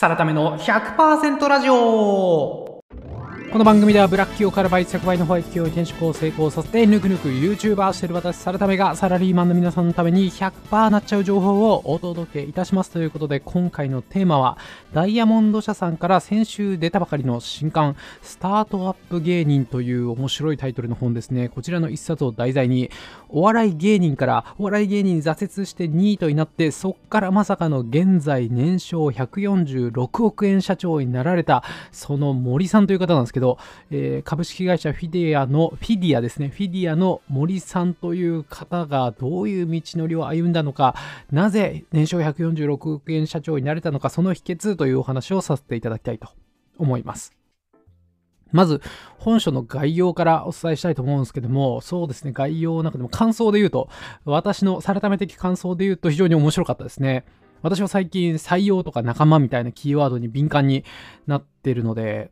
サラタメの100%ラジオ。この番組ではブラック企業から倍100倍のホワイト企業に転職を成功させてぬくぬく YouTuber してる私サラタメがサラリーマンの皆さんのために100%なっちゃう情報をお届けいたしますということで今回のテーマはダイヤモンド社さんから先週出たばかりの新刊スタートアップ芸人という面白いタイトルの本ですね。こちらの一冊を題材にお笑い芸人からお笑い芸人挫折してニートになってそっからまさかの現在年商146億円社長になられたその森さんという方なんですけど、けどえー、株式会社フィディアのフィディアですねフィディアの森さんという方がどういう道のりを歩んだのかなぜ年商146億円社長になれたのかその秘訣というお話をさせていただきたいと思いますまず、本書の概要からお伝えしたいと思うんですけども、そうですね、概要の中でも感想で言うと、私のサラタメ的感想で言うと非常に面白かったですね。私は最近採用とか仲間みたいなキーワードに敏感になってるので、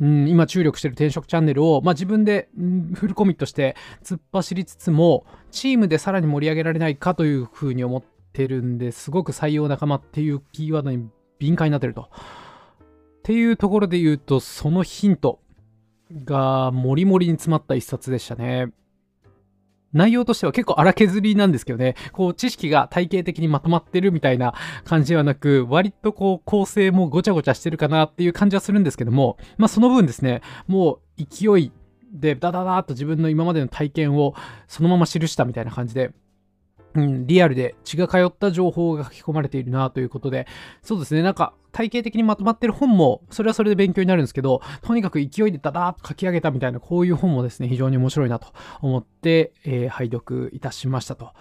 うん、今注力してる転職チャンネルを、まあ、自分で、うん、フルコミットして突っ走りつつも、チームでさらに盛り上げられないかというふうに思ってるんですごく採用仲間っていうキーワードに敏感になってると。っていうところで言うと、そのヒント、がもりもりに詰まった一冊でしたね。内容としては結構荒削りなんですけどね、こう知識が体系的にまとまってるみたいな感じではなく、割とこう構成もごちゃごちゃしてるかなっていう感じはするんですけども、まあその分ですね、もう勢いでダダダーと自分の今までの体験をそのまま記したみたいな感じで、うん、リアルで血が通った情報が書き込まれているなということで、そうですね、なんか体系的にまとまってる本も、それはそれで勉強になるんですけど、とにかく勢いでダダーッと書き上げたみたいな、こういう本もですね、非常に面白いなと思って、えー、拝読いたしましたと。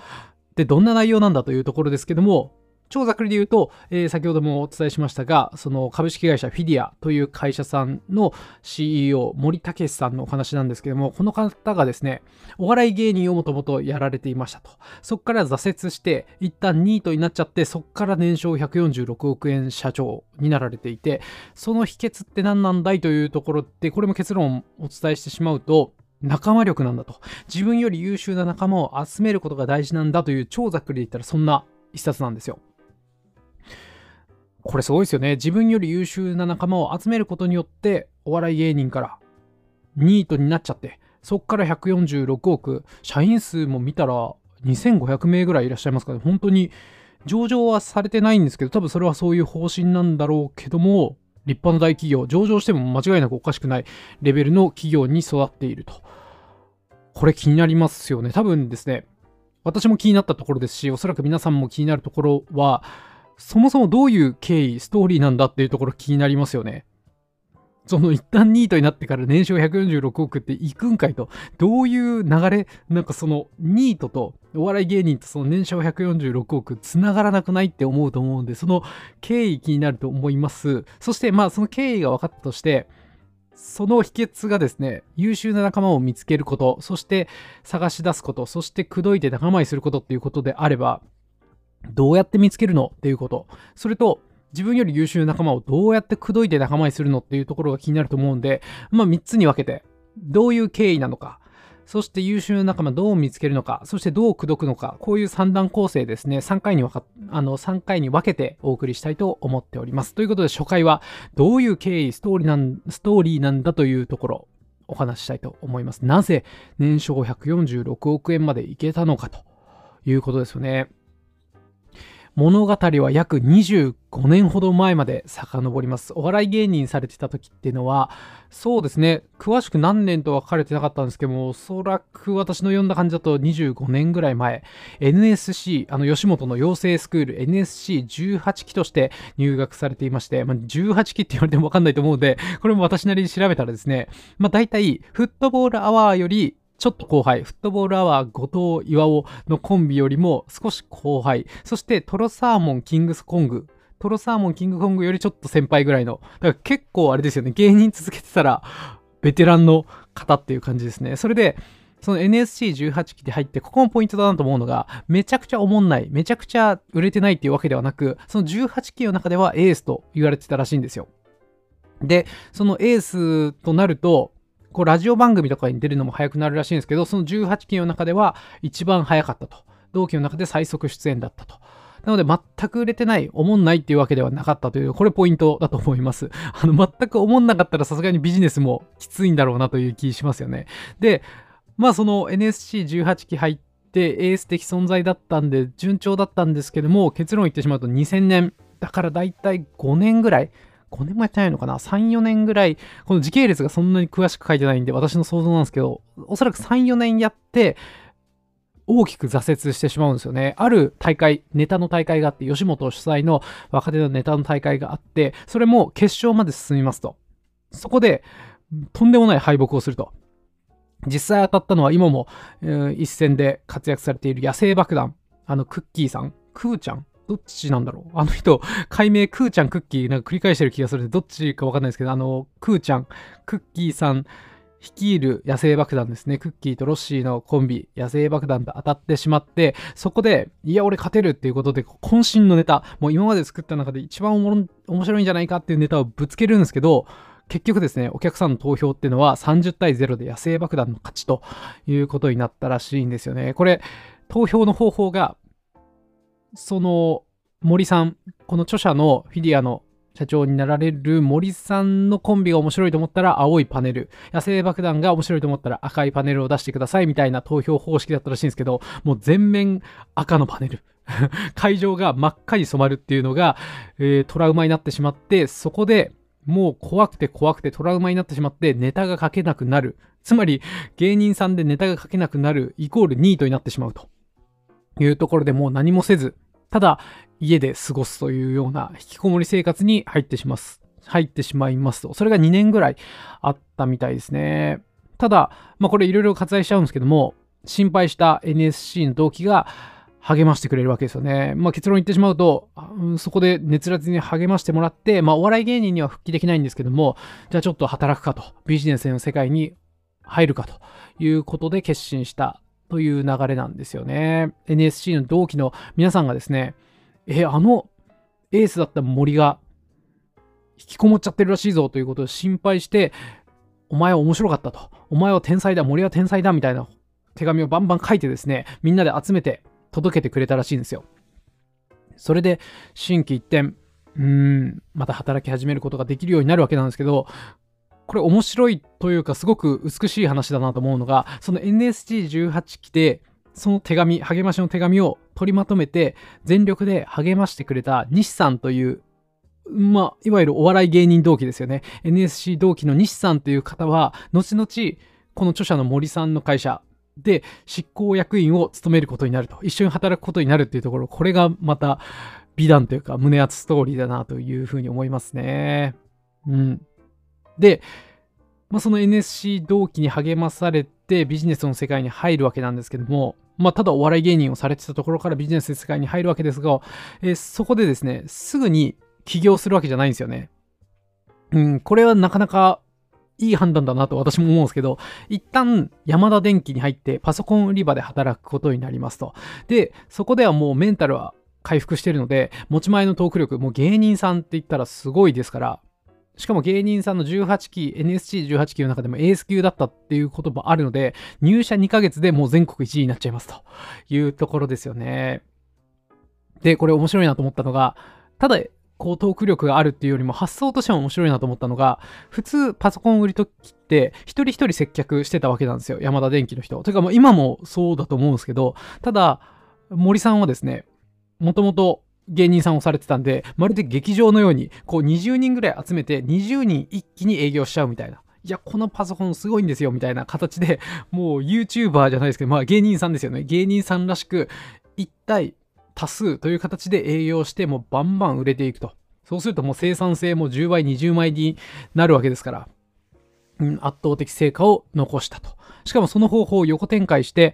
で、どんな内容なんだというところですけども、超ざっくりで言うと、えー、先ほどもお伝えしましたが、その株式会社フィディアという会社さんの CEO、森武さんのお話なんですけども、この方がですね、お笑い芸人をもともとやられていましたと。そこから挫折して、一旦ニートになっちゃって、そこから年商146億円社長になられていて、その秘訣って何なんだいというところで、これも結論をお伝えしてしまうと、仲間力なんだと。自分より優秀な仲間を集めることが大事なんだという超ざっくりで言ったらそんな一冊なんですよ。これすごいですよね。自分より優秀な仲間を集めることによって、お笑い芸人からニートになっちゃって、そっから146億、社員数も見たら2500名ぐらいいらっしゃいますから、本当に上場はされてないんですけど、多分それはそういう方針なんだろうけども、立派な大企業、上場しても間違いなくおかしくないレベルの企業に育っていると。これ気になりますよね。多分ですね、私も気になったところですし、おそらく皆さんも気になるところは、そもそもどういう経緯、ストーリーなんだっていうところ気になりますよね。その一旦ニートになってから年商146億っていくんかいと、どういう流れ、なんかそのニートとお笑い芸人とその年商146億つながらなくないって思うと思うんで、その経緯気になると思います。そしてまあその経緯が分かったとして、その秘訣がですね、優秀な仲間を見つけること、そして探し出すこと、そして口説いて仲間にすることっていうことであれば、どうやって見つけるのっていうこと。それと、自分より優秀な仲間をどうやって口説いて仲間にするのっていうところが気になると思うんで、まあ3つに分けて、どういう経緯なのか、そして優秀な仲間どう見つけるのか、そしてどう口説くのか、こういう三段構成ですね、3回に分かあの3回に分けてお送りしたいと思っております。ということで初回はどういう経緯、ストーリーなんストーリーなんだというところ、お話ししたいと思います。なぜ年商146億円までいけたのかということですよね。物語は約25年ほど前まで遡ります。お笑い芸人されてた時っていうのは、そうですね、詳しく何年とは書かれてなかったんですけども、おそらく私の読んだ感じだと25年ぐらい前、NSC、あの吉本の養成スクール NSC18 期として入学されていまして、まあ、18期って言われてもわかんないと思うので、これも私なりに調べたらですね、まあ大体、フットボールアワーよりちょっと後輩、フットボールアワー後藤岩尾のコンビよりも少し後輩、そしてトロサーモンキングスコング、トロサーモンキングコングよりちょっと先輩ぐらいの、だから結構あれですよね、芸人続けてたら、ベテランの方っていう感じですね。それで、その NSC18 期で入って、ここもポイントだなと思うのが、めちゃくちゃおもんない、めちゃくちゃ売れてないっていうわけではなく、その18期の中ではエースと言われてたらしいんですよ。で、そのエースとなると、こうラジオ番組とかに出るのも早くなるらしいんですけど、その18期の中では一番早かったと。同期の中で最速出演だったと。なので全く売れてない、思んないっていうわけではなかったという、これポイントだと思います。あの、全く思んなかったらさすがにビジネスもきついんだろうなという気しますよね。で、まあその NSC18 期入ってエース的存在だったんで順調だったんですけども、結論言ってしまうと2000年、だからだいたい5年ぐらい、5年もやってないのかな ?3、4年ぐらい、この時系列がそんなに詳しく書いてないんで、私の想像なんですけど、おそらく3、4年やって、大きく挫折してしまうんですよね。ある大会、ネタの大会があって、吉本主催の若手のネタの大会があって、それも決勝まで進みますと。そこで、とんでもない敗北をすると。実際当たったのは今も、えー、一戦で活躍されている野生爆弾。あの、クッキーさん。クーちゃんどっちなんだろう？あの人、解明クーちゃん、クッキー、なんか繰り返してる気がするんで、どっちかわかんないですけど、あの、クーちゃん、クッキーさん、率いる野生爆弾ですね。クッキーとロッシーのコンビ、野生爆弾と当たってしまって、そこで、いや、俺勝てるっていうことで、渾身のネタ、もう今まで作った中で一番面白いんじゃないかっていうネタをぶつけるんですけど、結局ですね、お客さんの投票っていうのは30対0で野生爆弾の勝ちということになったらしいんですよね。これ、投票の方法が、その森さん、この著者のフィディアの社長になられる森さんのコンビが面白いと思ったら青いパネル、野生爆弾が面白いと思ったら赤いパネルを出してくださいみたいな投票方式だったらしいんですけど、もう全面赤のパネル。会場が真っ赤に染まるっていうのが、えー、トラウマになってしまって、そこでもう怖くて怖くてトラウマになってしまってネタが書けなくなる。つまり芸人さんでネタが書けなくなるイコールニートになってしまうというところでもう何もせず、ただ家で過ごすというような引きこもり生活に入ってします。入ってしまいますと。それが2年ぐらいあったみたいですね。ただ、まあこれいろいろ割愛しちゃうんですけども、心配した NSC の動機が励ましてくれるわけですよね。まあ結論言ってしまうと、うん、そこで熱烈に励ましてもらって、まあお笑い芸人には復帰できないんですけども、じゃあちょっと働くかと、ビジネスへの世界に入るかということで決心したという流れなんですよね。NSC の同期の皆さんがですね、え、あのエースだった森が引きこもっちゃってるらしいぞということを心配して、お前は面白かったと。お前は天才だ、森は天才だみたいな手紙をバンバン書いてですね、みんなで集めて届けてくれたらしいんですよ。それで、心機一転、うーん、また働き始めることができるようになるわけなんですけど、これ面白いというかすごく美しい話だなと思うのが、その NSG18 期で、その手紙、励ましの手紙を取りまとめて、全力で励ましてくれた西さんという、まあ、いわゆるお笑い芸人同期ですよね。NSC 同期の西さんという方は、後々、この著者の森さんの会社で執行役員を務めることになると。一緒に働くことになるっていうところ、これがまた美談というか胸熱ストーリーだなというふうに思いますね。うん。で、まあ、その NSC 同期に励まされてビジネスの世界に入るわけなんですけども、まあ、ただお笑い芸人をされてたところからビジネスの世界に入るわけですが、えー、そこでですね、すぐに起業するわけじゃないんですよね。うん、これはなかなかいい判断だなと私も思うんですけど、一旦山田電機に入ってパソコン売り場で働くことになりますと。で、そこではもうメンタルは回復してるので、持ち前のトーク力、もう芸人さんって言ったらすごいですから、しかも芸人さんの18期、NSC18 期の中でもエース級だったっていうこともあるので、入社2ヶ月でもう全国1位になっちゃいますというところですよね。で、これ面白いなと思ったのが、ただ、こうトーク力があるっていうよりも発想としても面白いなと思ったのが、普通パソコン売りときって一人一人接客してたわけなんですよ。山田電機の人。てかもう今もそうだと思うんですけど、ただ、森さんはですね、もともと芸人さんをされてたんで、まるで劇場のように、こう20人ぐらい集めて20人一気に営業しちゃうみたいな。いや、このパソコンすごいんですよ、みたいな形で、もう YouTuber じゃないですけど、まあ芸人さんですよね。芸人さんらしく、一体多数という形で営業して、もうバンバン売れていくと。そうするともう生産性も10倍、20倍になるわけですから、うん、圧倒的成果を残したと。しかもその方法を横展開して、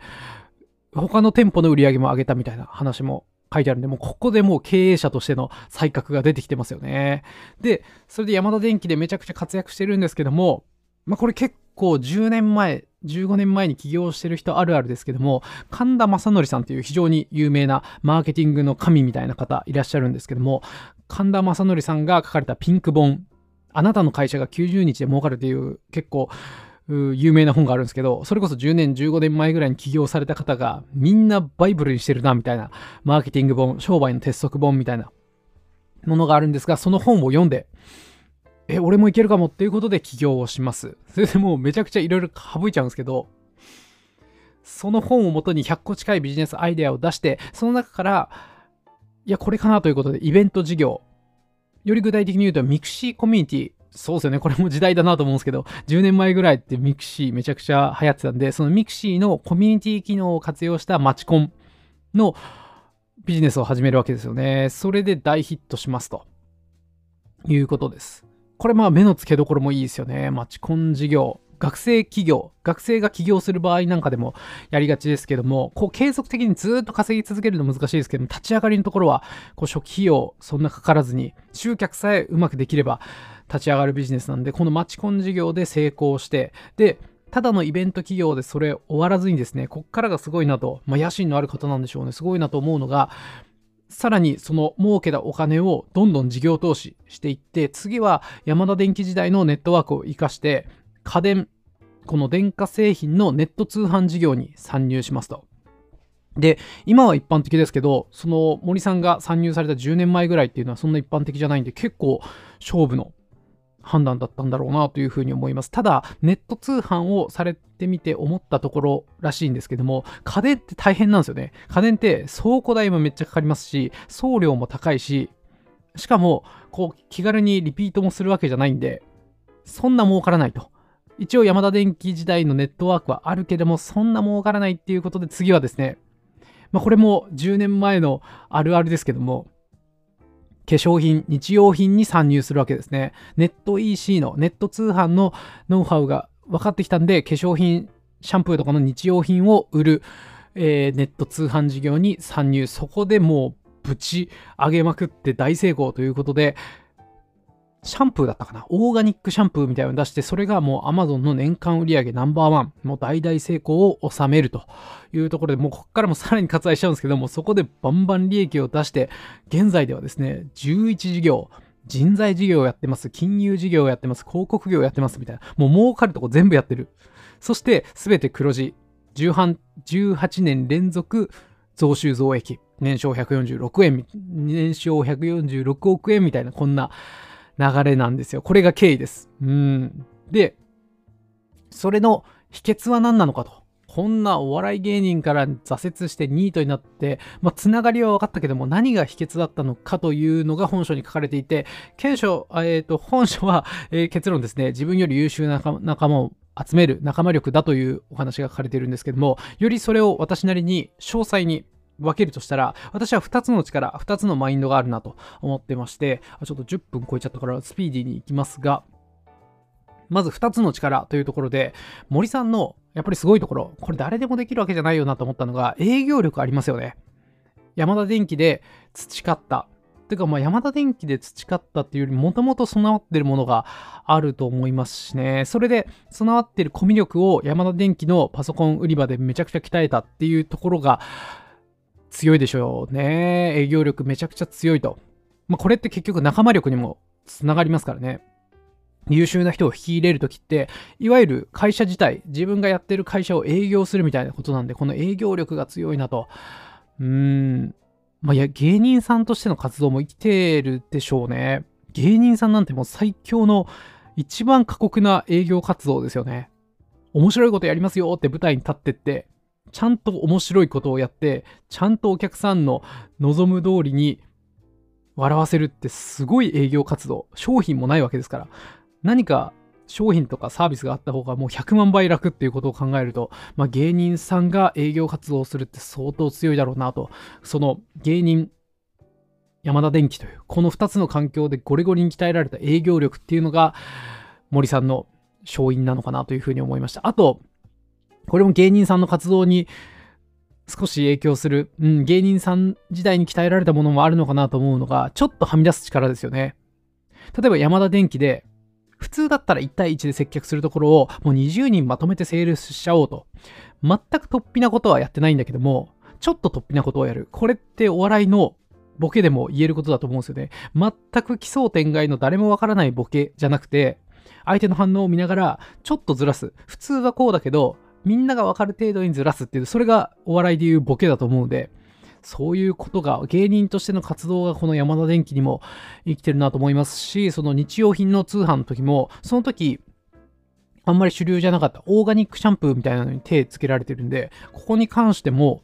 他の店舗の売り上げも上げたみたいな話も書いてあるんで、もうここでもう経営者としての才覚が出てきてますよね。で、それで山田電機でめちゃくちゃ活躍してるんですけども、まあこれ結構10年前、15年前に起業してる人あるあるですけども、神田正則さんという非常に有名なマーケティングの神みたいな方いらっしゃるんですけども、神田正則さんが書かれたピンク本、あなたの会社が90日で儲かるという結構有名な本があるんですけど、それこそ10年、15年前ぐらいに起業された方が、みんなバイブルにしてるな、みたいな、マーケティング本、商売の鉄則本みたいなものがあるんですが、その本を読んで、え、俺もいけるかもっていうことで起業をします。それでもうめちゃくちゃいろいろ省いちゃうんですけど、その本をもとに100個近いビジネスアイデアを出して、その中から、いや、これかなということで、イベント事業。より具体的に言うと、 mixi コミュニティ。そうですよね。これも時代だなと思うんですけど、10年前ぐらいって mixi めちゃくちゃ流行ってたんで、その mixi のコミュニティ機能を活用した街コンのビジネスを始めるわけですよね。それで大ヒットしますということです。これまあ目の付けどころもいいですよね。マチコン事業。学生企業、学生が起業する場合なんかでもやりがちですけども、こう継続的にずっと稼ぎ続けるの難しいですけども、立ち上がりのところは、こう初期費用そんなかからずに、集客さえうまくできれば立ち上がるビジネスなんで、このマチコン事業で成功して、で、ただのイベント企業でそれ終わらずにですね、こっからがすごいなと、まあ、野心のある方なんでしょうね、すごいなと思うのが、さらにその儲けたお金をどんどん事業投資していって、次は山田電機時代のネットワークを活かして、家電、この電化製品のネット通販事業に参入しますと。で、今は一般的ですけど、その森さんが参入された10年前ぐらいっていうのはそんな一般的じゃないんで、結構勝負の判断だったんだろうなというふうに思います。ただ、ネット通販をされてみて思ったところらしいんですけども、家電って大変なんですよね。家電って倉庫代もめっちゃかかりますし、送料も高いし、しかも、こう、気軽にリピートもするわけじゃないんで、そんな儲からないと。一応山田電機時代のネットワークはあるけれども、そんな儲からないっていうことで次はですね、まあ、これも10年前のあるあるですけども、化粧品、日用品に参入するわけですね。ネット EC の、ネット通販のノウハウが分かってきたんで、化粧品、シャンプーとかの日用品を売る、えー、ネット通販事業に参入。そこでもうぶち上げまくって大成功ということで、シャンプーだったかな？オーガニックシャンプーみたいなの出して、それがもう Amazon の年間売上ナンバーワン、もう大々成功を収めるというところで、もうここからもさらに割愛しちゃうんですけども、そこでバンバン利益を出して、現在ではですね、11事業、人材事業をやってます、金融事業をやってます、広告業をやってますみたいな、もう儲かるとこ全部やってる。そして、すべて黒字。18年連続増収増益。年商146円、年商146億円みたいな、こんな流れなんですよ。これが経緯です。うん。で、それの秘訣は何なのかと。こんなお笑い芸人から挫折してニートになって、まあ、つながりは分かったけども、何が秘訣だったのかというのが本書に書かれていて、検証、えっ、ー、と、本書は、えー、結論ですね、自分より優秀な仲間を集める仲間力だというお話が書かれているんですけども、よりそれを私なりに詳細に分けるとしたら、私は2つの力、2つのマインドがあるなと思ってまして、ちょっと10分超えちゃったからスピーディーに行きますが、まず2つの力というところで、森さんのやっぱりすごいところ、これ誰でもできるわけじゃないよなと思ったのが、営業力ありますよね。山田電機で培った。てか、まあ、山田電機で培ったっていうより、もともと備わってるものがあると思いますしね。それで、備わってるコミュ力を山田電機のパソコン売り場でめちゃくちゃ鍛えたっていうところが、強いでしょうね。営業力めちゃくちゃ強いと。まあ、これって結局仲間力にもつながりますからね。優秀な人を引き入れるときって、いわゆる会社自体、自分がやってる会社を営業するみたいなことなんで、この営業力が強いなと。うーん。まあ、いや、芸人さんとしての活動も生きてるでしょうね。芸人さんなんてもう最強の一番過酷な営業活動ですよね。面白いことやりますよって舞台に立ってって、ちゃんと面白いことをやって、ちゃんとお客さんの望む通りに笑わせるってすごい営業活動。商品もないわけですから。何か商品とかサービスがあった方がもう100万倍楽っていうことを考えると、まあ、芸人さんが営業活動をするって相当強いだろうなと。その芸人、山田電機という、この2つの環境でゴリゴリに鍛えられた営業力っていうのが森さんの勝因なのかなというふうに思いました。あと、これも芸人さんの活動に少し影響する、うん、芸人さん時代に鍛えられたものもあるのかなと思うのが、ちょっとはみ出す力ですよね。例えば山田電機で、普通だったら1対1で接客するところをもう20人まとめてセールスしちゃおうと。全く突飛なことはやってないんだけども、ちょっと突飛なことをやる。これってお笑いのボケでも言えることだと思うんですよね。全く奇想天外の誰もわからないボケじゃなくて、相手の反応を見ながら、ちょっとずらす。普通はこうだけど、みんながわかる程度にずらすっていう、それがお笑いでいうボケだと思うので、そういうことが、芸人としての活動がこの山田電機にも生きてるなと思いますし、その日用品の通販の時も、その時、あんまり主流じゃなかったオーガニックシャンプーみたいなのに手つけられてるんで、ここに関しても、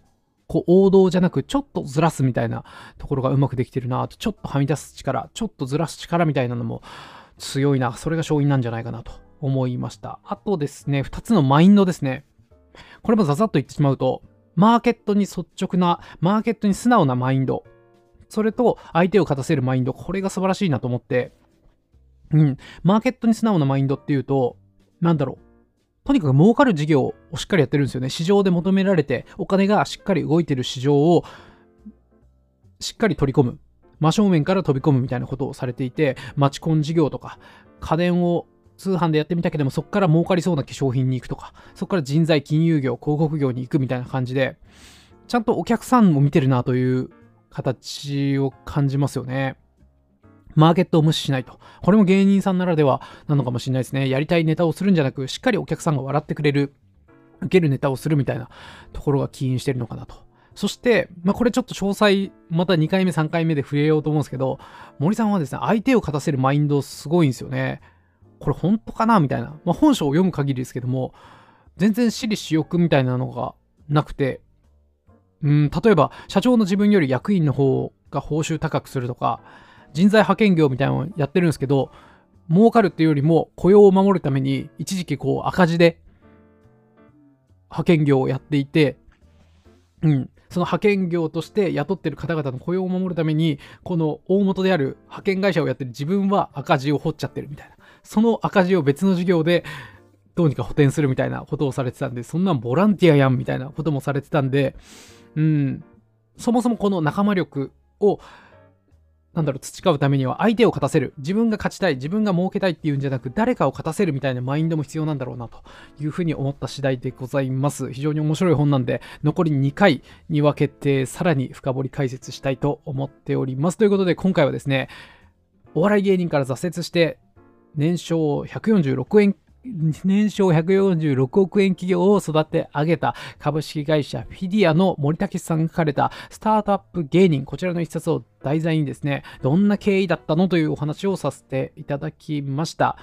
こう王道じゃなくちょっとずらすみたいなところがうまくできてるなと、ちょっとはみ出す力、ちょっとずらす力みたいなのも強いな、それが勝因なんじゃないかなと思いました。あとですね、2つのマインドですね。これもザザッと言ってしまうと、マーケットに率直な、マーケットに素直なマインド。それと相手を勝たせるマインド。これが素晴らしいなと思って。うん。マーケットに素直なマインドっていうと、なんだろう。とにかく儲かる事業をしっかりやってるんですよね。市場で求められて、お金がしっかり動いてる市場をしっかり取り込む。真正面から飛び込むみたいなことをされていて、マチコン事業とか、家電を通販でやってみたけども、そこから儲かりそうな化粧品に行くとか、そこから人材、金融業、広告業に行くみたいな感じで、ちゃんとお客さんも見てるなという形を感じますよね。マーケットを無視しないと。これも芸人さんならではなのかもしれないですね。やりたいネタをするんじゃなく、しっかりお客さんが笑ってくれる、受けるネタをするみたいなところが起因してるのかなと。そして、まあ、これちょっと詳細、また2回目、3回目で触れようと思うんですけど、森さんはですね、相手を勝たせるマインドすごいんですよね。これ本当かなみたいな。まあ、本書を読む限りですけども、全然私利私欲みたいなのがなくて、うん、例えば、社長の自分より役員の方が報酬高くするとか、人材派遣業みたいなのをやってるんですけど、儲かるっていうよりも雇用を守るために一時期こう赤字で派遣業をやっていて、うん、その派遣業として雇ってる方々の雇用を守るために、この大元である派遣会社をやってる自分は赤字を掘っちゃってるみたいな。その赤字を別の事業でどうにか補填するみたいなことをされてたんで、そんなんボランティアやんみたいなこともされてたんで、うん、そもそもこの仲間力を、なんだろう、培うためには相手を勝たせる。自分が勝ちたい、自分が儲けたいっていうんじゃなく、誰かを勝たせるみたいなマインドも必要なんだろうな、というふうに思った次第でございます。非常に面白い本なんで、残り2回に分けて、さらに深掘り解説したいと思っております。ということで、今回はですね、お笑い芸人から挫折して、年商146円年商146億円企業を育て上げた株式会社フィディアの森武さんが書かれたスタートアップ芸人、こちらの一冊を題材にですね、どんな経緯だったのというお話をさせていただきました。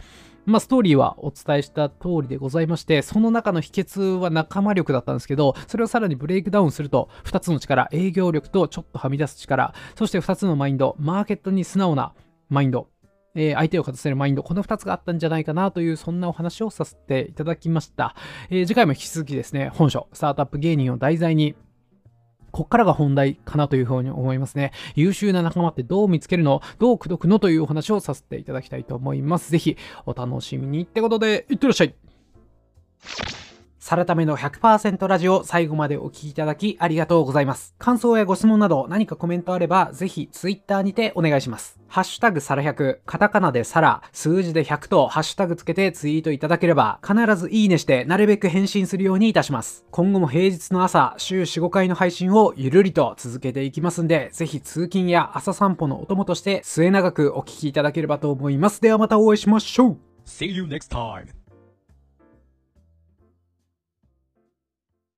まあ、ストーリーはお伝えした通りでございまして、その中の秘訣は仲間力だったんですけど、それをさらにブレイクダウンすると、2つの力、営業力とちょっとはみ出す力、そして2つのマインド、マーケットに素直なマインド、えー、相手を勝たせるマインド、この2つがあったんじゃないかなという、そんなお話をさせていただきました。えー、次回も引き続きですね、本書、スタートアップ芸人を題材に、こっからが本題かなというふうに思いますね。優秀な仲間ってどう見つけるの？どう口説くの？というお話をさせていただきたいと思います。ぜひお楽しみにってことで、いってらっしゃいサラタメの100%ラジオ最後までお聴きいただきありがとうございます。感想やご質問など何かコメントあればぜひ Twitter にてお願いします。ハッシュタグサラ100、カタカナでサラ、数字で100とハッシュタグつけてツイートいただければ必ずいいねしてなるべく返信するようにいたします。今後も平日の朝、週4、5回の配信をゆるりと続けていきますんで、ぜひ通勤や朝散歩のお供として末永くお聴きいただければと思います。ではまたお会いしましょう See you next time.